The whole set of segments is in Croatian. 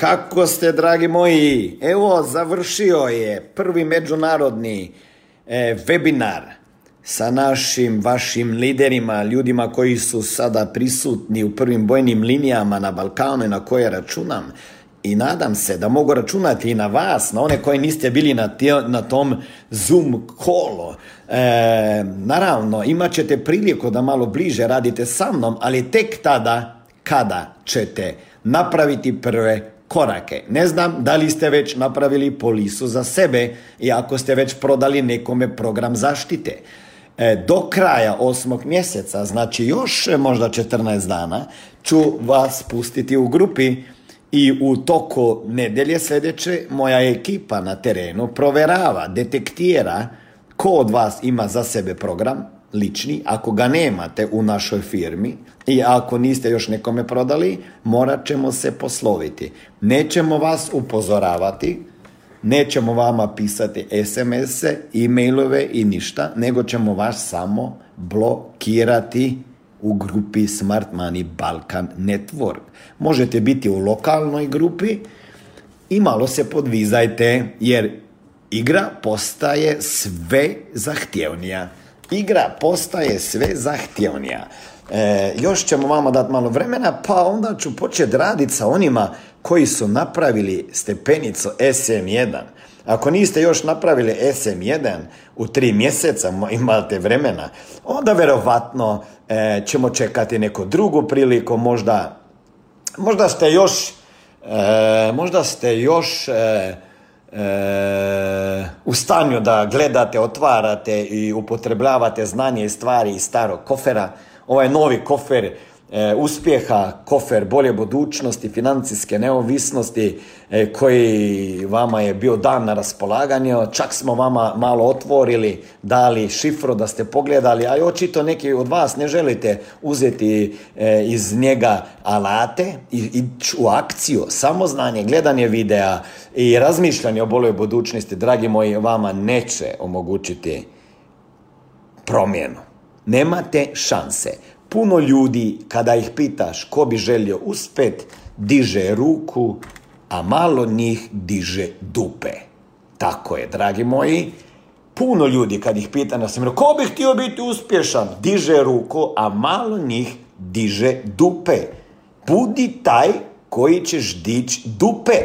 Kako ste, dragi moji? Evo, završio je prvi međunarodni e, webinar sa našim, vašim liderima, ljudima koji su sada prisutni u prvim bojnim linijama na Balkanu na koje računam. I nadam se da mogu računati i na vas, na one koji niste bili na, na tom Zoom kolo. E, naravno, imat ćete priliku da malo bliže radite sa mnom, ali tek tada kada ćete napraviti prve korake. Ne znam da li ste već napravili polisu za sebe i ako ste već prodali nekome program zaštite. E, do kraja osmog mjeseca, znači još možda 14 dana, ću vas pustiti u grupi i u toku nedelje sljedeće moja ekipa na terenu proverava, detektira ko od vas ima za sebe program, lični, ako ga nemate u našoj firmi i ako niste još nekome prodali, morat ćemo se posloviti. Nećemo vas upozoravati, nećemo vama pisati SMS-e, e-mailove i ništa, nego ćemo vas samo blokirati u grupi Smart Money Balkan Network. Možete biti u lokalnoj grupi i malo se podvizajte, jer igra postaje sve zahtjevnija igra postaje sve zahtjevnija. E, još ćemo vama dati malo vremena, pa onda ću početi raditi sa onima koji su napravili stepenicu SM1. Ako niste još napravili SM1 u tri mjeseca, imate vremena, onda verovatno e, ćemo čekati neku drugu priliku, možda, možda ste još, e, možda ste još e, u stanju da gledate, otvarate i upotrebljavate znanje i stvari iz starog kofera. Ovaj novi kofer E, uspjeha, kofer bolje budućnosti, financijske neovisnosti e, koji vama je bio dan na raspolaganje. Čak smo vama malo otvorili, dali šifru da ste pogledali, a očito neki od vas ne želite uzeti e, iz njega alate i ići u akciju, samo znanje, gledanje videa i razmišljanje o boljoj budućnosti, dragi moji, vama neće omogućiti promjenu. Nemate šanse. Puno ljudi, kada ih pitaš ko bi želio uspjet, diže ruku, a malo njih diže dupe. Tako je, dragi moji. Puno ljudi, kad ih pita na seminu, ko bi htio biti uspješan, diže ruku, a malo njih diže dupe. Budi taj koji ćeš dići dupe.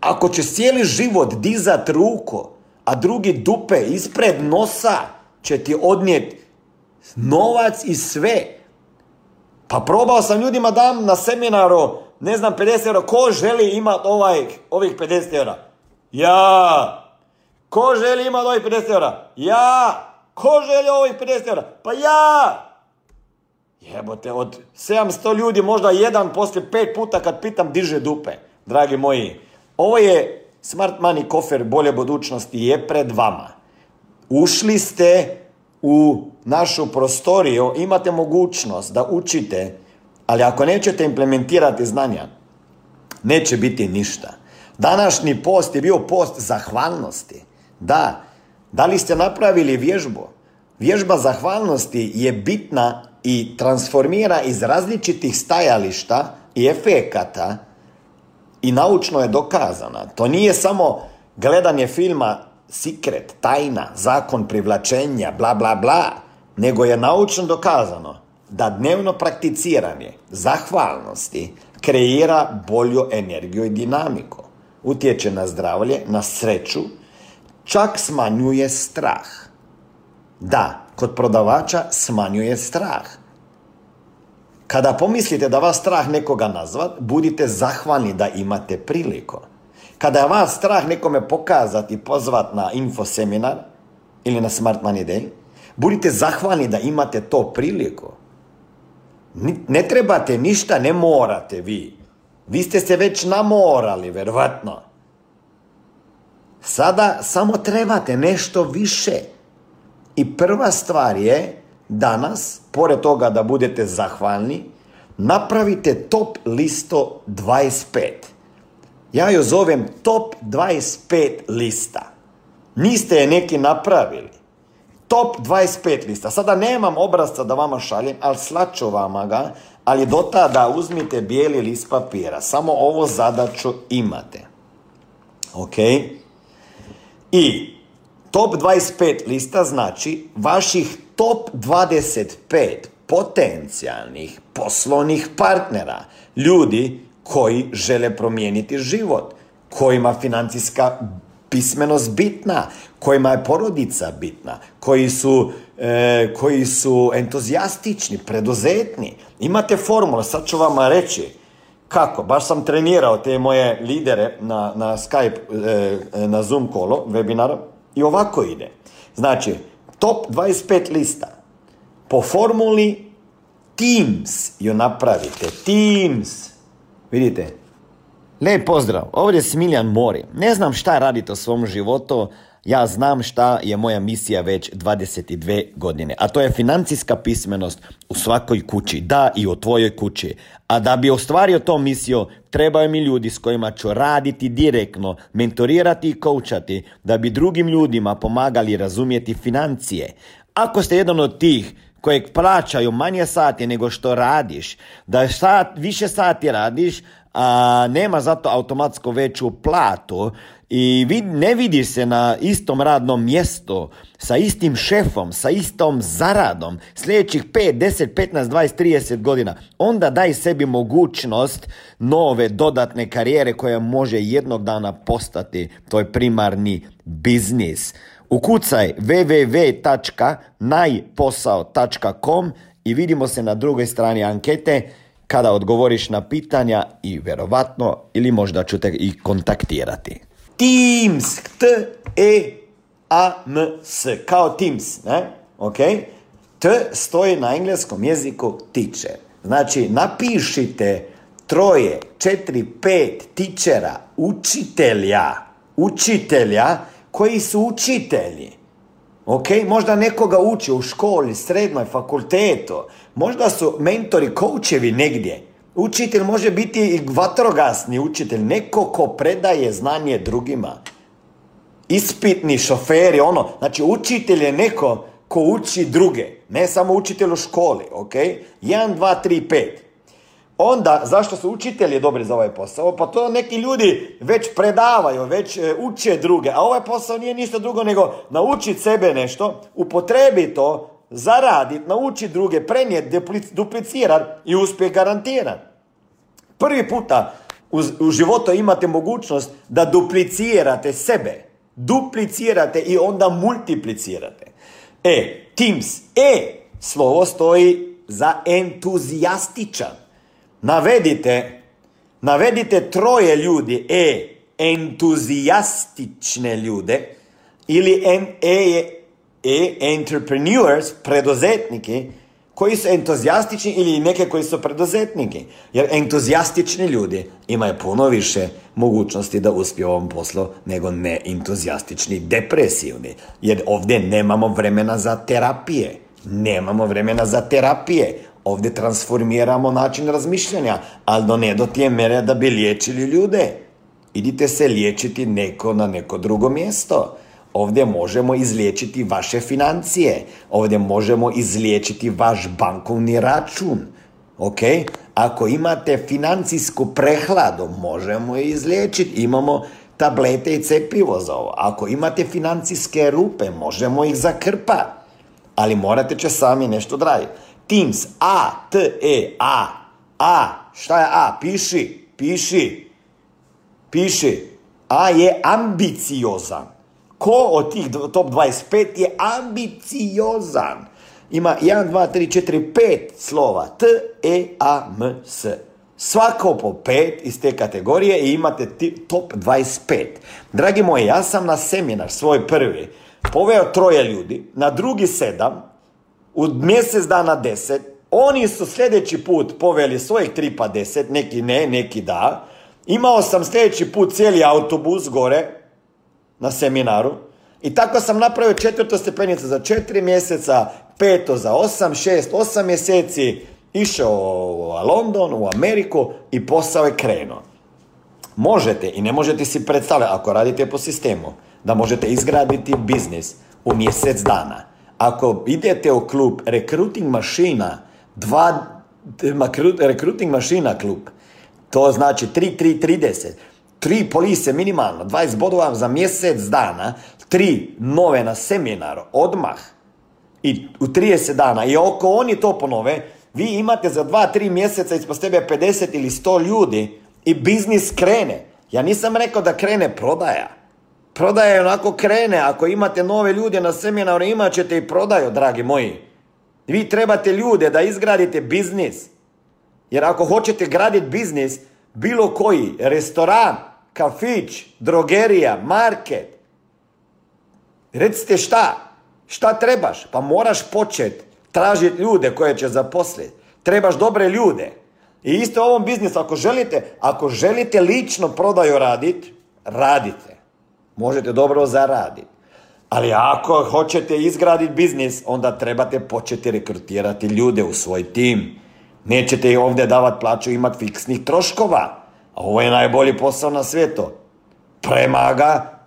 Ako ćeš cijeli život dizat ruku, a drugi dupe ispred nosa će ti odnijeti novac i sve. Pa probao sam ljudima dam na seminaru, ne znam, 50 eura. Ko želi imati ovaj, ovih 50 eura? Ja! Ko želi imati ovih 50 eura? Ja! Ko želi ovih 50 eura? Pa ja! Jebote, od 700 ljudi možda jedan poslije pet puta kad pitam diže dupe. Dragi moji, ovo je Smart Money kofer bolje budućnosti je pred vama. Ušli ste u našu prostoriju, imate mogućnost da učite, ali ako nećete implementirati znanja, neće biti ništa. Današnji post je bio post zahvalnosti. Da, da li ste napravili vježbu? Vježba zahvalnosti je bitna i transformira iz različitih stajališta i efekata i naučno je dokazana. To nije samo gledanje filma Secret, tajna, zakon privlačenja, bla bla bla, nego je naučno dokazano da dnevno prakticiranje zahvalnosti kreira bolju energiju i dinamiku. Utječe na zdravlje, na sreću, čak smanjuje strah. Da, kod prodavača smanjuje strah. Kada pomislite da vas strah nekoga nazvat, budite zahvalni da imate priliku. Kada je vas strah nekome pokazati pozvat na info seminar ili na Smart Money Day, budite zahvalni da imate to priliku. Ne trebate ništa, ne morate vi. Vi ste se već namorali, verovatno. Sada samo trebate nešto više. I prva stvar je danas, pored toga da budete zahvalni, napravite top listo 25. Ja ju zovem top 25 lista. Niste je neki napravili. Top 25 lista. Sada nemam obrazca da vama šaljem, ali slaću vama ga, ali do tada uzmite bijeli list papira. Samo ovo zadaću imate. Ok? I top 25 lista znači vaših top 25 potencijalnih poslovnih partnera. Ljudi koji žele promijeniti život, kojima financijska pismenost bitna, kojima je porodica bitna, koji su, e, koji su entuzijastični, preduzetni. Imate formula, sad ću vama reći kako. Baš sam trenirao te moje lidere na, na Skype, e, na Zoom kolo, webinar i ovako ide. Znači, top 25 lista. Po formuli Teams ju napravite. Teams. Vidite, Lijep pozdrav, ovdje je Smiljan Mori. Ne znam šta radite u svom životu, ja znam šta je moja misija već 22 godine, a to je financijska pismenost u svakoj kući, da i u tvojoj kući. A da bi ostvario to misiju, trebaju mi ljudi s kojima ću raditi direktno, mentorirati i koučati, da bi drugim ljudima pomagali razumjeti financije. Ako ste jedan od tih kojeg plaćaju manje sati nego što radiš, da sat, više sati radiš, a nema zato automatsko veću platu i vid, ne vidi se na istom radnom mjestu, sa istim šefom, sa istom zaradom sljedećih 5, 10, 15, 20, 30 godina, onda daj sebi mogućnost nove dodatne karijere koja može jednog dana postati tvoj primarni biznis. Ukucaj www.najposao.com i vidimo se na drugoj strani ankete kada odgovoriš na pitanja i verovatno ili možda ću te i kontaktirati. Teams, T, E, A, M, S, kao Teams, ne? Ok? T stoji na engleskom jeziku teacher. Znači, napišite troje, četiri, pet tičera, učitelja, učitelja koji su učitelji. Ok, možda nekoga uči u školi, srednoj, fakultetu, možda su mentori, koučevi negdje. Učitelj može biti i vatrogasni učitelj, neko ko predaje znanje drugima. Ispitni šoferi, ono, znači učitelj je neko ko uči druge, ne samo učitelj u školi, ok? 1, 2, 3, 5. Onda, zašto su učitelji dobri za ovaj posao? Pa to neki ljudi već predavaju, već e, uče druge, a ovaj posao nije ništa drugo nego naučiti sebe nešto, upotrebi to, zaraditi, naučiti druge, prenijeti, duplicirati i uspjeh garantirati. Prvi puta u, u životu imate mogućnost da duplicirate sebe. Duplicirate i onda multiplicirate. E, Teams, E, slovo stoji za entuzijastičan. Navedite, navedite troje ljudi, E, entuzijastične ljude, ili en, E, E, entrepreneurs, preduzetnike, koji su entuzijastični ili neke koji su preduzetniki. Jer entuzijastični ljudi imaju puno više mogućnosti da uspiju ovom poslu nego neentuzijastični, depresivni. Jer ovdje nemamo vremena za terapije. Nemamo vremena za terapije. Ovdje transformiramo način razmišljanja, ali do ne do tije mere da bi liječili ljude. Idite se liječiti neko na neko drugo mjesto. Ovdje možemo izliječiti vaše financije. Ovdje možemo izliječiti vaš bankovni račun. Ok? Ako imate financijsku prehladu, možemo je izliječiti. Imamo tablete i cepivo za ovo. Ako imate financijske rupe, možemo ih zakrpati. Ali morate će sami nešto raditi. Teams, A, T, E, A, A, šta je A? Piši, piši, piši. A je ambiciozan. Ko od tih top 25 je ambiciozan? Ima 1, 2, 3, 4, 5 slova. T, E, A, M, S. Svako po pet iz te kategorije i imate top 25. Dragi moji, ja sam na seminar svoj prvi poveo troje ljudi, na drugi sedam, u mjesec dana deset, oni su sljedeći put poveli svojih tri pa deset, neki ne, neki da. Imao sam sljedeći put cijeli autobus gore na seminaru i tako sam napravio četvrto stepenicu za četiri mjeseca, peto za osam, šest, osam mjeseci, išao u London, u Ameriku i posao je krenuo. Možete i ne možete si predstavljati, ako radite po sistemu, da možete izgraditi biznis u mjesec dana. Ako idete u klub Recruiting mašina, dva, Recruiting mašina klub, to znači 3-3-30, tri polise minimalno, 20 bodova za mjesec dana, tri nove na seminaru, odmah, i u 30 dana, i oko oni to ponove, vi imate za 2-3 mjeseca ispod tebe 50 ili 100 ljudi i biznis krene. Ja nisam rekao da krene prodaja. Prodaja onako krene. Ako imate nove ljude na seminaru, imat ćete i prodaju, dragi moji. Vi trebate ljude da izgradite biznis. Jer ako hoćete graditi biznis, bilo koji, restoran, kafić, drogerija, market, recite šta? Šta trebaš? Pa moraš početi tražiti ljude koje će zaposliti. Trebaš dobre ljude. I isto u ovom biznisu, ako želite, ako želite lično prodaju raditi, radite. Možete dobro zaraditi. Ali ako hoćete izgraditi biznis, onda trebate početi rekrutirati ljude u svoj tim. Nećete i ovdje davati plaću, imati fiksnih troškova. A ovo je najbolji posao na svijetu. Premaga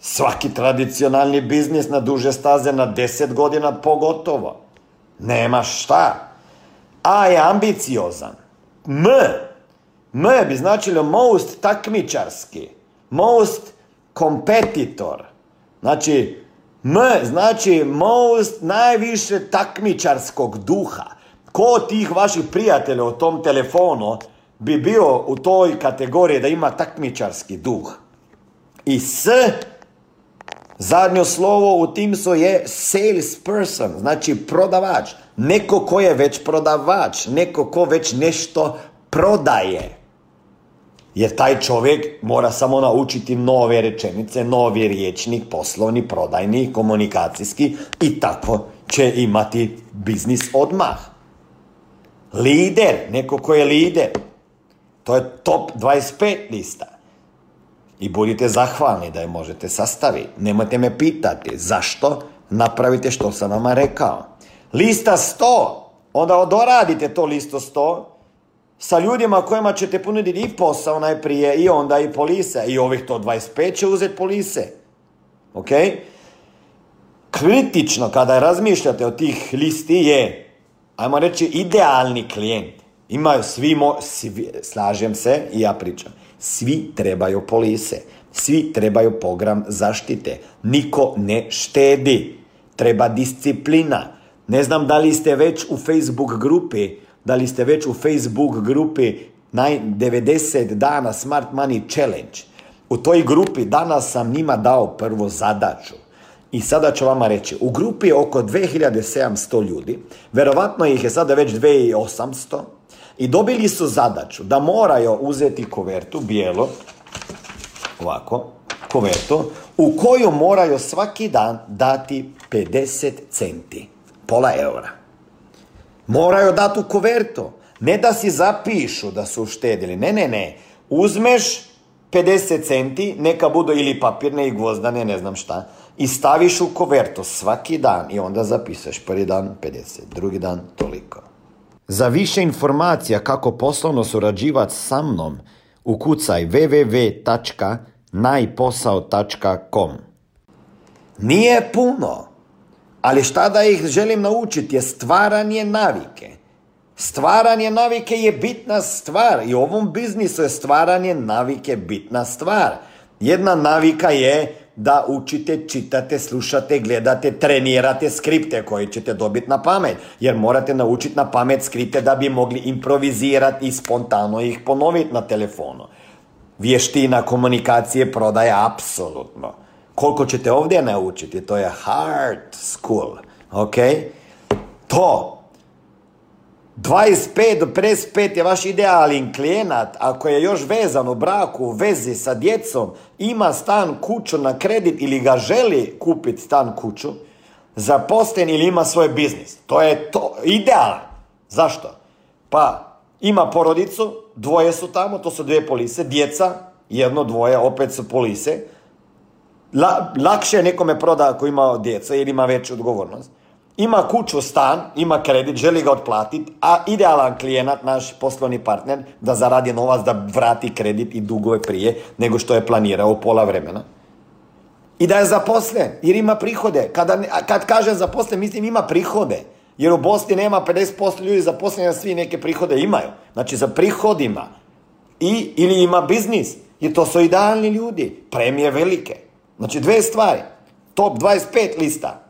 svaki tradicionalni biznis na duže staze na deset godina pogotovo. Nema šta. A je ambiciozan. M. M bi značilo most takmičarski. Most kompetitor. Znači, M znači most najviše takmičarskog duha. Ko od tih vaših prijatelja u tom telefonu bi bio u toj kategoriji da ima takmičarski duh? I S Zadnjo slovo u Teamsu je salesperson, znači prodavač. Neko ko je već prodavač, neko ko već nešto prodaje. Jer taj čovjek mora samo naučiti nove rečenice, novi riječnik, poslovni, prodajni, komunikacijski i tako će imati biznis odmah. Lider, neko ko je lider. To je top 25 lista. I budite zahvalni da je možete sastaviti. Nemojte me pitati zašto napravite što sam vama rekao. Lista 100. Onda doradite to listo 100 sa ljudima kojima ćete ponuditi i posao najprije i onda i polise. I ovih to 25 će uzeti polise. Ok? Kritično kada razmišljate o tih listi je, ajmo reći, idealni klijent. Imaju svi, mo, svi slažem se i ja pričam svi trebaju polise, svi trebaju program zaštite. Niko ne štedi. Treba disciplina. Ne znam da li ste već u Facebook grupi, da li ste već u Facebook grupi 90 dana Smart Money Challenge. U toj grupi danas sam njima dao prvo zadaću. I sada ću vama reći, u grupi je oko 2700 ljudi, verovatno ih je sada već 2800, i dobili su zadaću da moraju uzeti kovertu, bijelo, ovako, kovertu, u koju moraju svaki dan dati 50 centi, pola eura. Moraju dati u kovertu. Ne da si zapišu da su uštedili. Ne, ne, ne. Uzmeš 50 centi, neka budu ili papirne i gvozdane, ne znam šta, i staviš u kovertu svaki dan i onda zapisuješ prvi dan 50, drugi dan toliko. Za više informacija kako poslovno surađivati sa mnom, ukucaj www.najposao.com Nije puno, ali šta da ih želim naučiti je stvaranje navike. Stvaranje navike je bitna stvar i u ovom biznisu je stvaranje navike bitna stvar. Jedna navika je da učite, čitate, slušate, gledate, trenirate skripte koje ćete dobiti na pamet. Jer morate naučiti na pamet skripte da bi mogli improvizirati i spontano ih ponoviti na telefonu. Vještina komunikacije prodaje apsolutno. Koliko ćete ovdje naučiti, to je hard school, ok? To 25 do 55 je vaš idealin klijenat, ako je još vezan u braku, u vezi sa djecom, ima stan, kuću na kredit ili ga želi kupiti stan, kuću, zaposlen ili ima svoj biznis. To je to idealan. Zašto? Pa ima porodicu, dvoje su tamo, to su dvije polise, djeca, jedno, dvoje, opet su polise. Lakše je nekome proda ako ima djeca ili ima veću odgovornost ima kuću, stan, ima kredit, želi ga otplatiti, a idealan klijenat, naš poslovni partner, da zaradi novac, da vrati kredit i dugove prije nego što je planirao pola vremena. I da je zaposlen, jer ima prihode. Kada, kad kažem zaposlen, mislim ima prihode. Jer u Bosni nema 50% ljudi zaposleni, a svi neke prihode imaju. Znači za prihodima. I, ili ima biznis. I to su idealni ljudi. Premije velike. Znači dve stvari. Top 25 lista.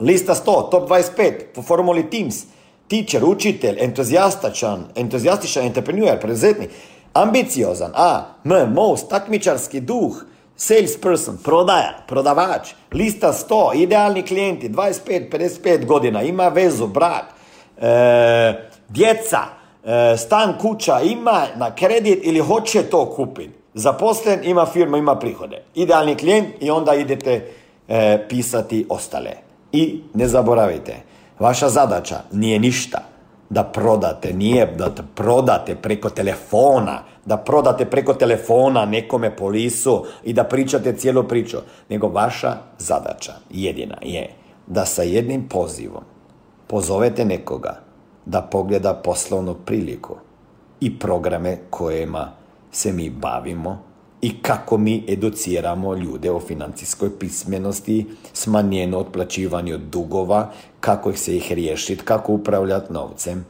Lista 100, top 25 po formuli Teams. Teacher, učitelj, entuzijastačan, entuzijastičan entrepreneur, preduzetnik, ambiciozan, A, M, most, takmičarski duh, salesperson, prodaja, prodavač, lista 100, idealni klijenti, 25-55 godina, ima vezu, brak, e, djeca, e, stan, kuća, ima na kredit ili hoće to kupiti. Zaposlen, ima firma, ima prihode. Idealni klijent i onda idete e, pisati ostale. I ne zaboravite, vaša zadaća nije ništa da prodate, nije da prodate preko telefona, da prodate preko telefona nekome polisu i da pričate cijelu priču, nego vaša zadaća jedina je da sa jednim pozivom pozovete nekoga da pogleda poslovnu priliku i programe kojima se mi bavimo i kako mi educiramo ljude o financijskoj pismenosti, smanjeno otplaćivanju dugova, kako ih se ih riješiti, kako upravljati novcem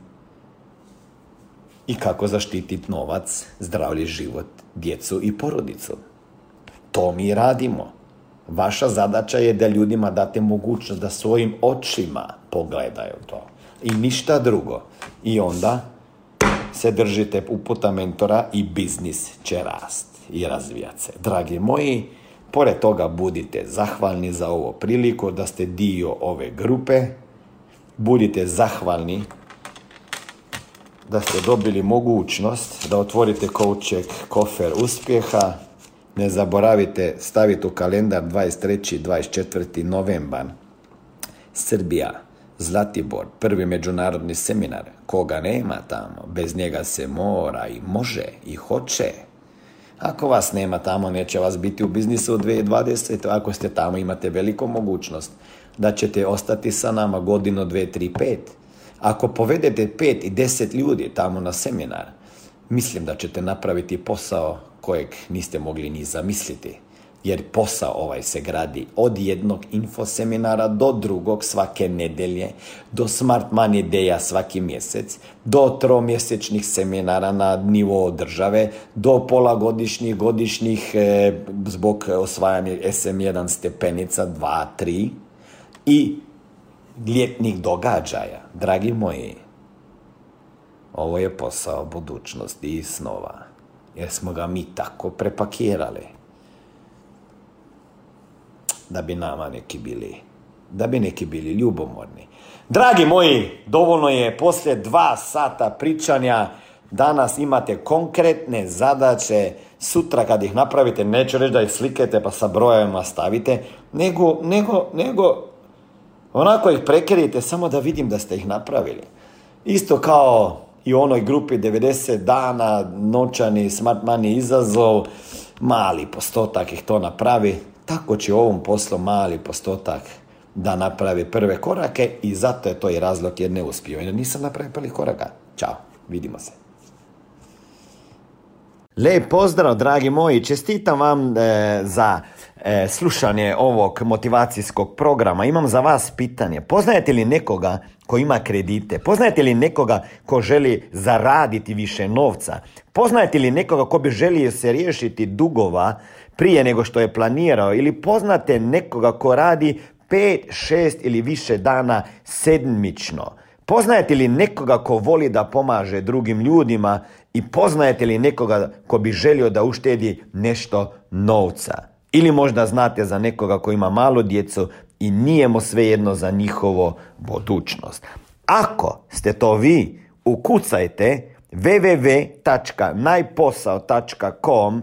i kako zaštititi novac, zdravlji život, djecu i porodicu. To mi radimo. Vaša zadaća je da ljudima date mogućnost da svojim očima pogledaju to. I ništa drugo. I onda se držite uputa mentora i biznis će rast i razvijati se. Dragi moji, pored toga budite zahvalni za ovo priliku da ste dio ove grupe. Budite zahvalni da ste dobili mogućnost da otvorite kouček kofer uspjeha. Ne zaboravite staviti u kalendar 23. 24. novembar. Srbija, Zlatibor, prvi međunarodni seminar. Koga nema tamo, bez njega se mora i može i hoće. Ako vas nema tamo, neće vas biti u biznisu u 2020. Ako ste tamo, imate veliku mogućnost da ćete ostati sa nama godinu, dve, tri, pet. Ako povedete pet i deset ljudi tamo na seminar, mislim da ćete napraviti posao kojeg niste mogli ni zamisliti jer posao ovaj se gradi od jednog infoseminara do drugog svake nedelje, do Smart Money Daya svaki mjesec, do tromjesečnih seminara na nivou države, do polagodišnjih, godišnjih e, zbog osvajanja SM1 stepenica, 2, 3 i ljetnih događaja. Dragi moji, ovo je posao budućnosti i snova, jer smo ga mi tako prepakirali da bi nama neki bili, da bi neki bili ljubomorni. Dragi moji, dovoljno je poslije dva sata pričanja, danas imate konkretne zadaće, sutra kad ih napravite, neću reći da ih slikete pa sa brojevima stavite, nego, nego, nego, onako ih prekerite samo da vidim da ste ih napravili. Isto kao i u onoj grupi 90 dana, noćani smart money izazov, mali postotak ih to napravi, tako će u ovom poslu mali postotak da naprave prve korake i zato je to i razlog jer ne uspio. Jer nisam napravio prvih koraka. Ćao, vidimo se. Lijep pozdrav, dragi moji. Čestitam vam e, za e, slušanje ovog motivacijskog programa. Imam za vas pitanje. Poznajete li nekoga ko ima kredite? Poznajete li nekoga ko želi zaraditi više novca? Poznajete li nekoga ko bi želio se riješiti dugova prije nego što je planirao? Ili poznate nekoga ko radi pet, šest ili više dana sedmično? Poznajete li nekoga ko voli da pomaže drugim ljudima i poznajete li nekoga ko bi želio da uštedi nešto novca? Ili možda znate za nekoga ko ima malo djecu i nije mu svejedno za njihovo budućnost. Ako ste to vi, ukucajte www.najposao.com